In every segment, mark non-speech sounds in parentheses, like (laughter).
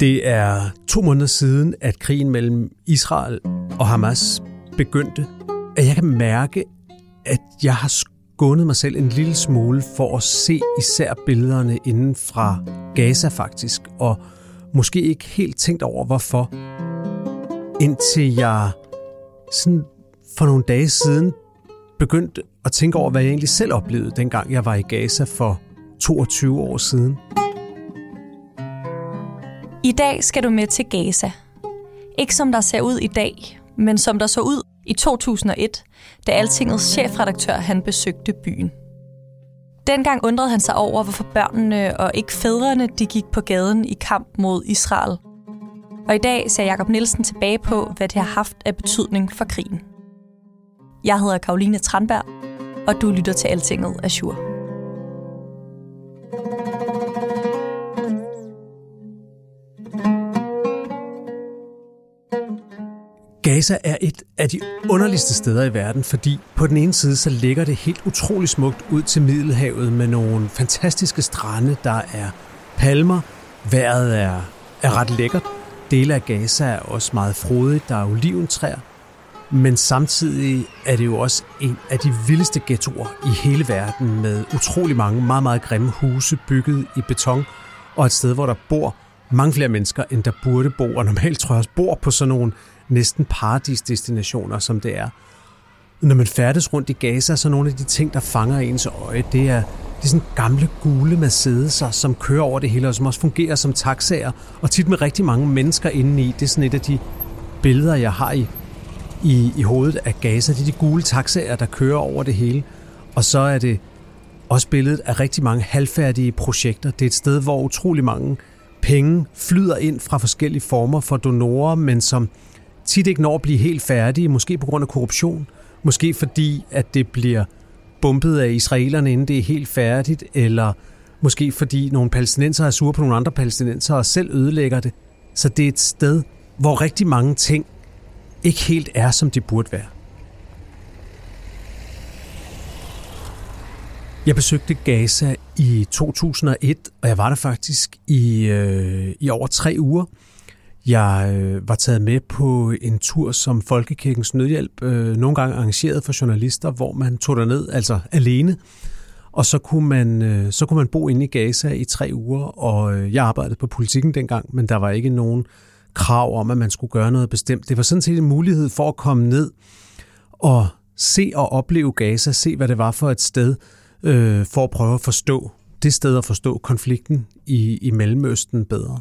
Det er to måneder siden, at krigen mellem Israel og Hamas begyndte. At jeg kan mærke, at jeg har skånet mig selv en lille smule for at se især billederne inden fra Gaza faktisk, og måske ikke helt tænkt over, hvorfor. Indtil jeg sådan for nogle dage siden begyndte at tænke over, hvad jeg egentlig selv oplevede, dengang jeg var i Gaza for 22 år siden. I dag skal du med til Gaza. Ikke som der ser ud i dag, men som der så ud i 2001, da Altingets chefredaktør han besøgte byen. Dengang undrede han sig over, hvorfor børnene og ikke fædrene de gik på gaden i kamp mod Israel. Og i dag ser Jakob Nielsen tilbage på, hvad det har haft af betydning for krigen. Jeg hedder Karoline Tranberg, og du lytter til Altinget Azure. Gaza er et af de underligste steder i verden, fordi på den ene side så ligger det helt utrolig smukt ud til Middelhavet med nogle fantastiske strande, der er palmer, vejret er, er ret lækkert. Dele af Gaza er også meget frodigt, der er oliventræer, men samtidig er det jo også en af de vildeste ghettoer i hele verden med utrolig mange meget, meget grimme huse bygget i beton og et sted, hvor der bor mange flere mennesker, end der burde bo, og normalt tror jeg også bor på sådan nogle næsten paradisdestinationer, som det er. Når man færdes rundt i Gaza, så nogle af de ting, der fanger ens øje, det er, det er sådan gamle gule Mercedes'er, som kører over det hele, og som også fungerer som taxaer, og tit med rigtig mange mennesker indeni. Det er sådan et af de billeder, jeg har i, i, i hovedet af Gaza. Det er de gule taxaer, der kører over det hele. Og så er det også billedet af rigtig mange halvfærdige projekter. Det er et sted, hvor utrolig mange penge flyder ind fra forskellige former for donorer, men som tit ikke når at blive helt færdige, måske på grund af korruption, måske fordi, at det bliver bumpet af israelerne, inden det er helt færdigt, eller måske fordi nogle palæstinenser er sure på nogle andre palæstinenser og selv ødelægger det. Så det er et sted, hvor rigtig mange ting ikke helt er, som de burde være. Jeg besøgte Gaza i 2001, og jeg var der faktisk i, øh, i over tre uger. Jeg øh, var taget med på en tur som Folkekirkens Nødhjælp, øh, nogle gange arrangeret for journalister, hvor man tog ned altså alene, og så kunne, man, øh, så kunne man bo inde i Gaza i tre uger, og øh, jeg arbejdede på politikken dengang, men der var ikke nogen krav om, at man skulle gøre noget bestemt. Det var sådan set en mulighed for at komme ned og se og opleve Gaza, se hvad det var for et sted, øh, for at prøve at forstå det sted at forstå konflikten i, i Mellemøsten bedre.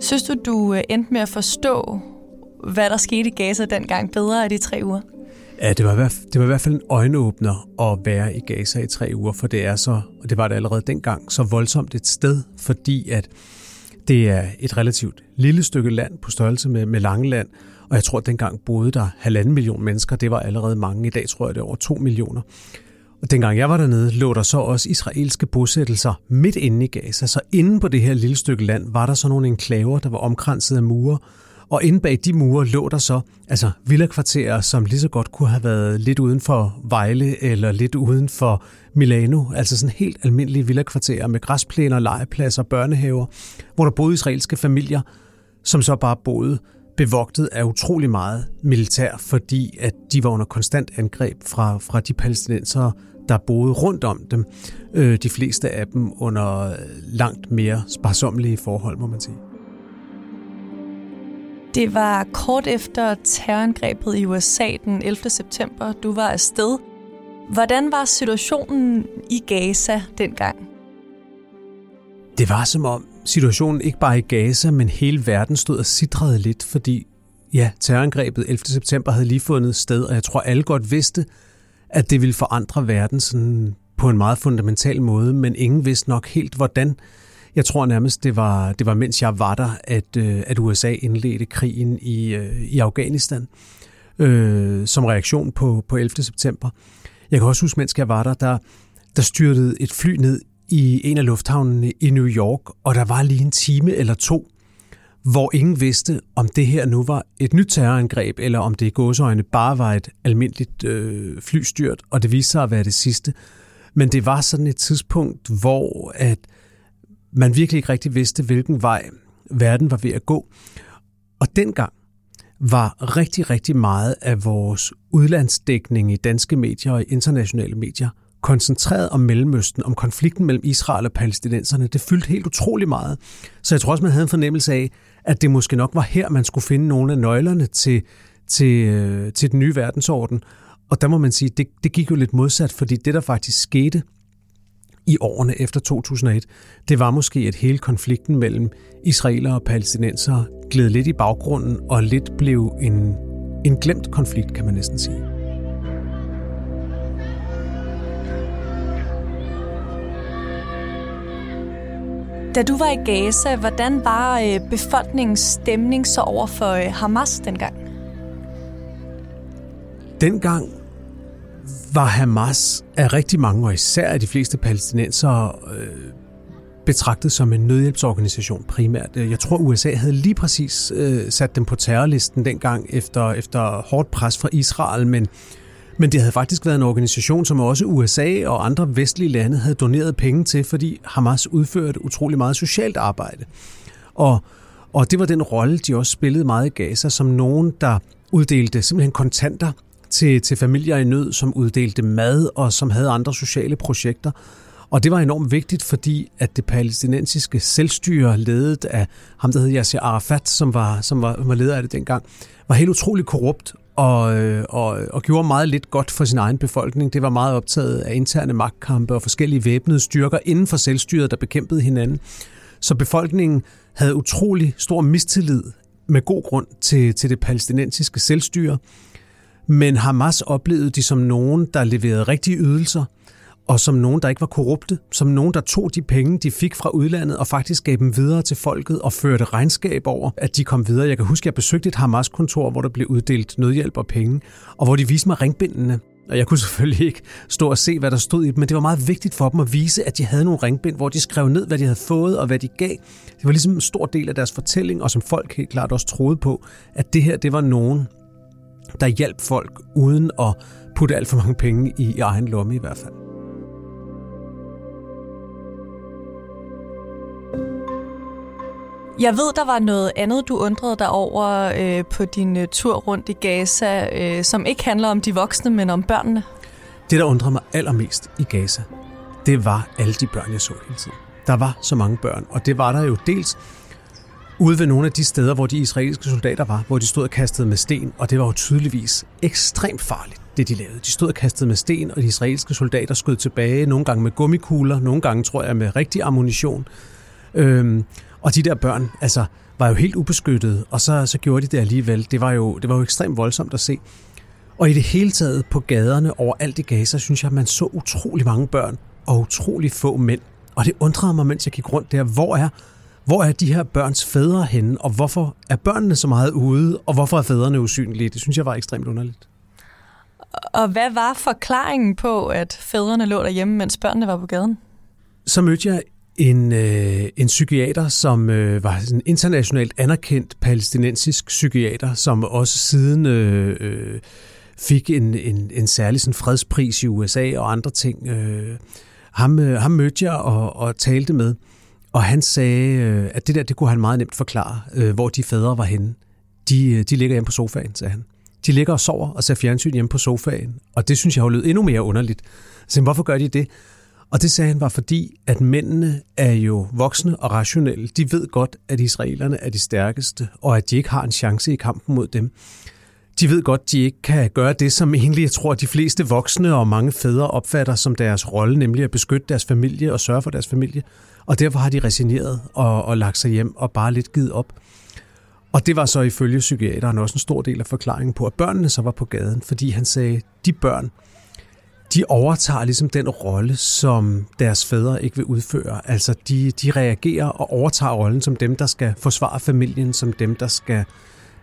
Synes du, du øh, endte med at forstå, hvad der skete i Gaza dengang bedre af de tre uger? Ja, det var, det var i hvert fald en øjenåbner at være i Gaza i tre uger, for det er så, og det var det allerede dengang, så voldsomt et sted, fordi at det er et relativt lille stykke land på størrelse med, med Langeland, og jeg tror, at dengang boede der halvanden million mennesker. Det var allerede mange. I dag tror jeg, det er over to millioner. Og dengang jeg var dernede, lå der så også israelske bosættelser midt inde i Gaza. Så inde på det her lille stykke land var der så nogle enklaver, der var omkranset af mure. Og inde bag de mure lå der så altså villakvarterer, som lige så godt kunne have været lidt uden for Vejle eller lidt uden for Milano. Altså sådan helt almindelige villakvarterer med græsplæner, legepladser, børnehaver, hvor der boede israelske familier, som så bare boede bevogtet af utrolig meget militær, fordi at de var under konstant angreb fra, fra de palæstinenser, der boede rundt om dem. Øh, de fleste af dem under langt mere sparsommelige forhold, må man sige. Det var kort efter terrorangrebet i USA den 11. september. Du var afsted. Hvordan var situationen i Gaza dengang? Det var som om situationen ikke bare i Gaza, men hele verden stod og sidrede lidt, fordi ja, terrorangrebet 11. september havde lige fundet sted, og jeg tror alle godt vidste, at det ville forandre verden sådan på en meget fundamental måde, men ingen vidste nok helt, hvordan. Jeg tror nærmest, det var, det var mens jeg var der, at, øh, at USA indledte krigen i, øh, i Afghanistan øh, som reaktion på, på 11. september. Jeg kan også huske, mens jeg var der, der, der styrtede et fly ned i en af lufthavnene i New York, og der var lige en time eller to, hvor ingen vidste, om det her nu var et nyt terrorangreb, eller om det i gåsøjne bare var et almindeligt øh, flystyrt, og det viste sig at være det sidste. Men det var sådan et tidspunkt, hvor at man virkelig ikke rigtig vidste, hvilken vej verden var ved at gå. Og dengang var rigtig, rigtig meget af vores udlandsdækning i danske medier og i internationale medier koncentreret om Mellemøsten, om konflikten mellem Israel og palæstinenserne. Det fyldte helt utrolig meget. Så jeg tror også, man havde en fornemmelse af, at det måske nok var her, man skulle finde nogle af nøglerne til, til, øh, til den nye verdensorden. Og der må man sige, det, det gik jo lidt modsat, fordi det, der faktisk skete i årene efter 2001, det var måske, at hele konflikten mellem israeler og palæstinenser gled lidt i baggrunden og lidt blev en, en glemt konflikt, kan man næsten sige. Da du var i Gaza, hvordan var øh, befolkningens stemning så over for øh, Hamas dengang? Dengang var Hamas af rigtig mange, og især af de fleste palæstinensere, øh, betragtet som en nødhjælpsorganisation primært. Øh, jeg tror, USA havde lige præcis øh, sat dem på terrorlisten dengang efter, efter hårdt pres fra Israel, men, men det havde faktisk været en organisation, som også USA og andre vestlige lande havde doneret penge til, fordi Hamas udførte utrolig meget socialt arbejde. Og, og det var den rolle, de også spillede meget i Gaza, som nogen, der uddelte simpelthen kontanter til, til familier i nød, som uddelte mad og som havde andre sociale projekter. Og det var enormt vigtigt, fordi at det palæstinensiske selvstyre, ledet af ham, der hed Yasser Arafat, som var, som var, var leder af det dengang, var helt utrolig korrupt og, øh, og, og gjorde meget lidt godt for sin egen befolkning. Det var meget optaget af interne magtkampe og forskellige væbnede styrker inden for selvstyret, der bekæmpede hinanden. Så befolkningen havde utrolig stor mistillid med god grund til, til det palæstinensiske selvstyre. Men Hamas oplevede de som nogen, der leverede rigtige ydelser, og som nogen, der ikke var korrupte, som nogen, der tog de penge, de fik fra udlandet, og faktisk gav dem videre til folket og førte regnskab over, at de kom videre. Jeg kan huske, at jeg besøgte et Hamas-kontor, hvor der blev uddelt nødhjælp og penge, og hvor de viste mig ringbindene. Og jeg kunne (laughs) selvfølgelig ikke stå og se, hvad der stod i dem, men det var meget vigtigt for dem at vise, at de havde nogle ringbind, hvor de skrev ned, hvad de havde fået og hvad de gav. Det var ligesom en stor del af deres fortælling, og som folk helt klart også troede på, at det her, det var nogen, der hjalp folk uden at putte alt for mange penge i egen lomme i hvert fald. Jeg ved, der var noget andet, du undrede dig over øh, på din øh, tur rundt i Gaza, øh, som ikke handler om de voksne, men om børnene. Det, der undrede mig allermest i Gaza, det var alle de børn, jeg så hele tiden. Der var så mange børn, og det var der jo dels ude ved nogle af de steder, hvor de israelske soldater var, hvor de stod og kastede med sten, og det var jo tydeligvis ekstremt farligt, det de lavede. De stod og kastede med sten, og de israelske soldater skød tilbage, nogle gange med gummikugler, nogle gange, tror jeg, med rigtig ammunition. Øhm, og de der børn, altså, var jo helt ubeskyttede, og så, så gjorde de det alligevel. Det var, jo, det var jo ekstremt voldsomt at se. Og i det hele taget på gaderne overalt i Gaza, synes jeg, at man så utrolig mange børn og utrolig få mænd. Og det undrede mig, mens jeg gik rundt der, hvor er, hvor er de her børns fædre henne, og hvorfor er børnene så meget ude, og hvorfor er fædrene usynlige? Det synes jeg var ekstremt underligt. Og hvad var forklaringen på, at fædrene lå derhjemme, mens børnene var på gaden? Så mødte jeg en, øh, en psykiater, som øh, var en internationalt anerkendt palæstinensisk psykiater, som også siden øh, øh, fik en, en, en særlig sådan fredspris i USA og andre ting. Øh, ham, øh, ham mødte jeg og, og talte med, og han sagde, øh, at det der, det kunne han meget nemt forklare, øh, hvor de fædre var henne. De, øh, de ligger hjemme på sofaen, sagde han. De ligger og sover og ser fjernsyn hjemme på sofaen, og det synes jeg har lød endnu mere underligt. Så hvorfor gør de det? Og det sagde han var fordi, at mændene er jo voksne og rationelle. De ved godt, at israelerne er de stærkeste, og at de ikke har en chance i kampen mod dem. De ved godt, de ikke kan gøre det, som egentlig jeg tror, de fleste voksne og mange fædre opfatter som deres rolle, nemlig at beskytte deres familie og sørge for deres familie. Og derfor har de resigneret og, og lagt sig hjem og bare lidt givet op. Og det var så ifølge psykiateren også en stor del af forklaringen på, at børnene så var på gaden, fordi han sagde, de børn, de overtager ligesom den rolle, som deres fædre ikke vil udføre. Altså, de, de reagerer og overtager rollen som dem, der skal forsvare familien, som dem, der skal,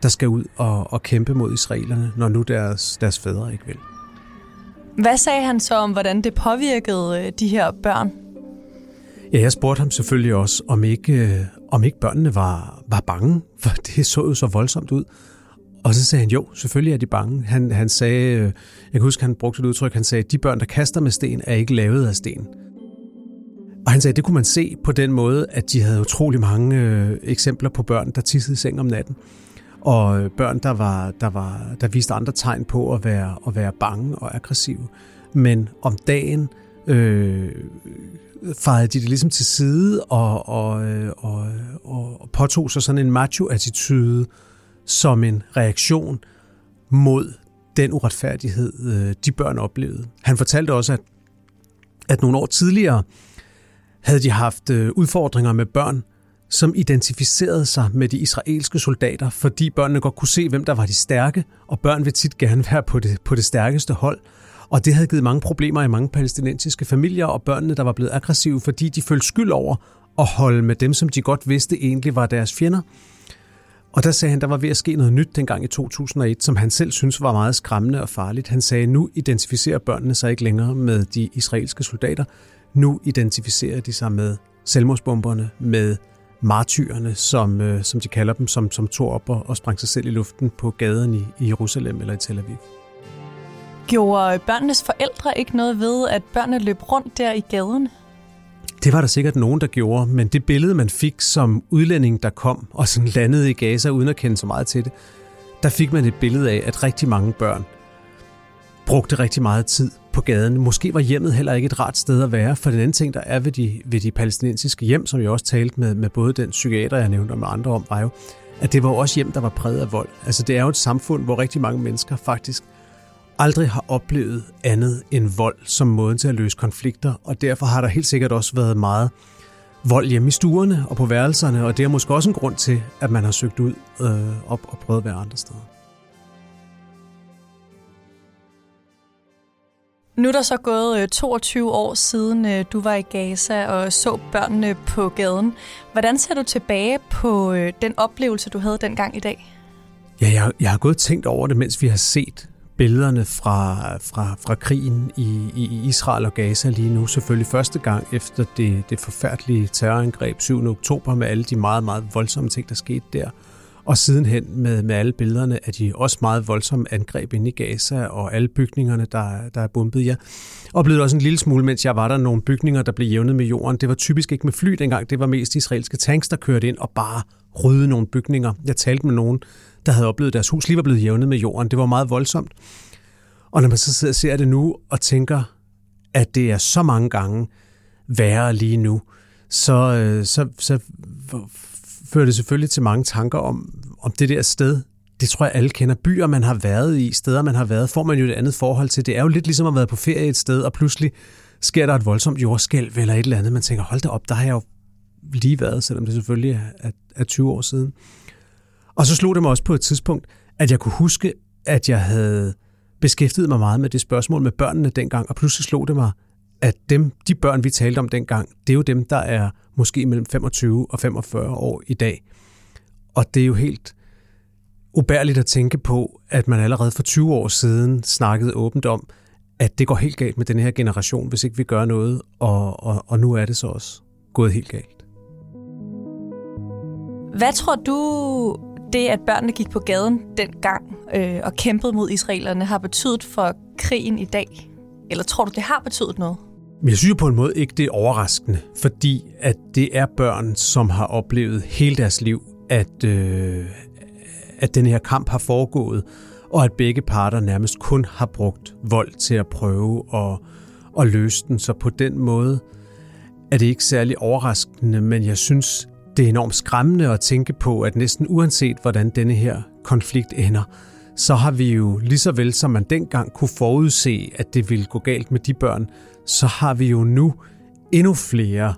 der skal ud og, og kæmpe mod israelerne, når nu deres, deres fædre ikke vil. Hvad sagde han så om, hvordan det påvirkede øh, de her børn? Ja, jeg spurgte ham selvfølgelig også, om ikke, øh, om ikke børnene var, var bange, for (laughs) det så jo så voldsomt ud. Og så sagde han, jo, selvfølgelig er de bange. Han, han sagde, øh, jeg kan huske, han brugte et udtryk, han sagde, de børn, der kaster med sten, er ikke lavet af sten. Og han sagde, det kunne man se på den måde, at de havde utrolig mange øh, eksempler på børn, der tissede i seng om natten. Og øh, børn, der, var, der, var, der viste andre tegn på at være, at være bange og aggressive. Men om dagen øh, fejrede de det ligesom til side og, og, øh, og, og, og påtog sig sådan en macho-attitude som en reaktion mod den uretfærdighed, øh, de børn oplevede. Han fortalte også, at, at nogle år tidligere havde de haft øh, udfordringer med børn, som identificerede sig med de israelske soldater, fordi børnene godt kunne se, hvem der var de stærke, og børn vil tit gerne være på det, på det stærkeste hold. Og det havde givet mange problemer i mange palæstinensiske familier, og børnene, der var blevet aggressive, fordi de følte skyld over at holde med dem, som de godt vidste egentlig var deres fjender. Og der sagde han, der var ved at ske noget nyt dengang i 2001, som han selv synes var meget skræmmende og farligt. Han sagde, nu identificerer børnene sig ikke længere med de israelske soldater. Nu identificerer de sig med selvmordsbomberne, med martyrerne, som, øh, som de kalder dem, som, som tog op og, og sprang sig selv i luften på gaden i, i Jerusalem eller i Tel Aviv. Gjorde børnenes forældre ikke noget ved, at børnene løb rundt der i gaden? Det var der sikkert nogen, der gjorde, men det billede, man fik som udlænding, der kom og sådan landede i Gaza uden at kende så meget til det, der fik man et billede af, at rigtig mange børn brugte rigtig meget tid på gaden. Måske var hjemmet heller ikke et rart sted at være, for den anden ting, der er ved de, ved de palæstinensiske hjem, som jeg også talte med, med både den psykiater, jeg nævnte, og med andre om, var jo, at det var også hjem, der var præget af vold. Altså det er jo et samfund, hvor rigtig mange mennesker faktisk aldrig har oplevet andet end vold som måden til at løse konflikter, og derfor har der helt sikkert også været meget vold hjemme i stuerne og på værelserne, og det er måske også en grund til, at man har søgt ud øh, og, og prøvet at være andre steder. Nu er der så gået 22 øh, år siden, øh, du var i Gaza og så børnene på gaden. Hvordan ser du tilbage på øh, den oplevelse, du havde dengang i dag? Ja, jeg, jeg har gået tænkt over det, mens vi har set billederne fra, fra, fra krigen i, i Israel og Gaza lige nu. Selvfølgelig første gang efter det, det forfærdelige terrorangreb 7. oktober med alle de meget, meget voldsomme ting, der skete der. Og sidenhen med, med alle billederne af de også meget voldsomme angreb inde i Gaza og alle bygningerne, der, der er bombet. Jeg oplevede også en lille smule, mens jeg var der, nogle bygninger, der blev jævnet med jorden. Det var typisk ikke med fly dengang, det var mest israelske tanks, der kørte ind og bare rydde nogle bygninger. Jeg talte med nogen, der havde oplevet, at deres hus lige var blevet jævnet med jorden. Det var meget voldsomt. Og når man så sidder og ser det nu og tænker, at det er så mange gange værre lige nu, så, øh, så, så fører det selvfølgelig til mange tanker om, om det der sted. Det tror jeg alle kender. Byer, man har været i, steder, man har været, får man jo et andet forhold til. Det er jo lidt ligesom at være på ferie et sted, og pludselig sker der et voldsomt jordskælv eller et eller andet. Man tænker, hold da op, der har jeg jo lige været, selvom det selvfølgelig er, er 20 år siden. Og så slog det mig også på et tidspunkt, at jeg kunne huske, at jeg havde beskæftiget mig meget med det spørgsmål med børnene dengang, og pludselig slog det mig, at dem, de børn, vi talte om dengang, det er jo dem, der er måske mellem 25 og 45 år i dag. Og det er jo helt ubærligt at tænke på, at man allerede for 20 år siden snakkede åbent om, at det går helt galt med den her generation, hvis ikke vi gør noget, og, og, og nu er det så også gået helt galt. Hvad tror du, det, at børnene gik på gaden dengang øh, og kæmpede mod israelerne, har betydet for krigen i dag? Eller tror du, det har betydet noget? Jeg synes jo på en måde ikke, det er overraskende, fordi at det er børn, som har oplevet hele deres liv, at, øh, at den her kamp har foregået, og at begge parter nærmest kun har brugt vold til at prøve at, at løse den. Så på den måde er det ikke særlig overraskende, men jeg synes, det er enormt skræmmende at tænke på, at næsten uanset hvordan denne her konflikt ender, så har vi jo lige så vel som man dengang kunne forudse, at det ville gå galt med de børn, så har vi jo nu endnu flere,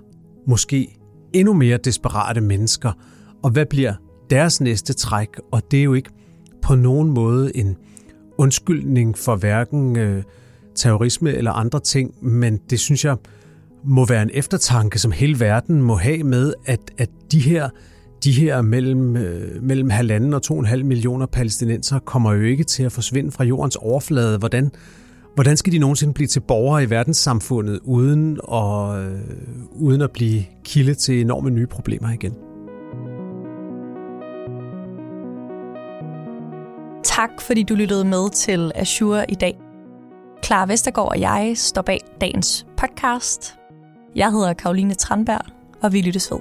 måske endnu mere desperate mennesker. Og hvad bliver deres næste træk? Og det er jo ikke på nogen måde en undskyldning for hverken øh, terrorisme eller andre ting, men det synes jeg må være en eftertanke, som hele verden må have med, at, at de her de her mellem, øh, mellem halvanden og to og en halv millioner palæstinenser kommer jo ikke til at forsvinde fra jordens overflade. Hvordan, hvordan skal de nogensinde blive til borgere i verdenssamfundet uden at, øh, uden at blive kilde til enorme nye problemer igen? Tak fordi du lyttede med til Azure i dag. Clara Vestergaard og jeg står bag dagens podcast. Jeg hedder Karoline Tranberg, og vi lyttes ved.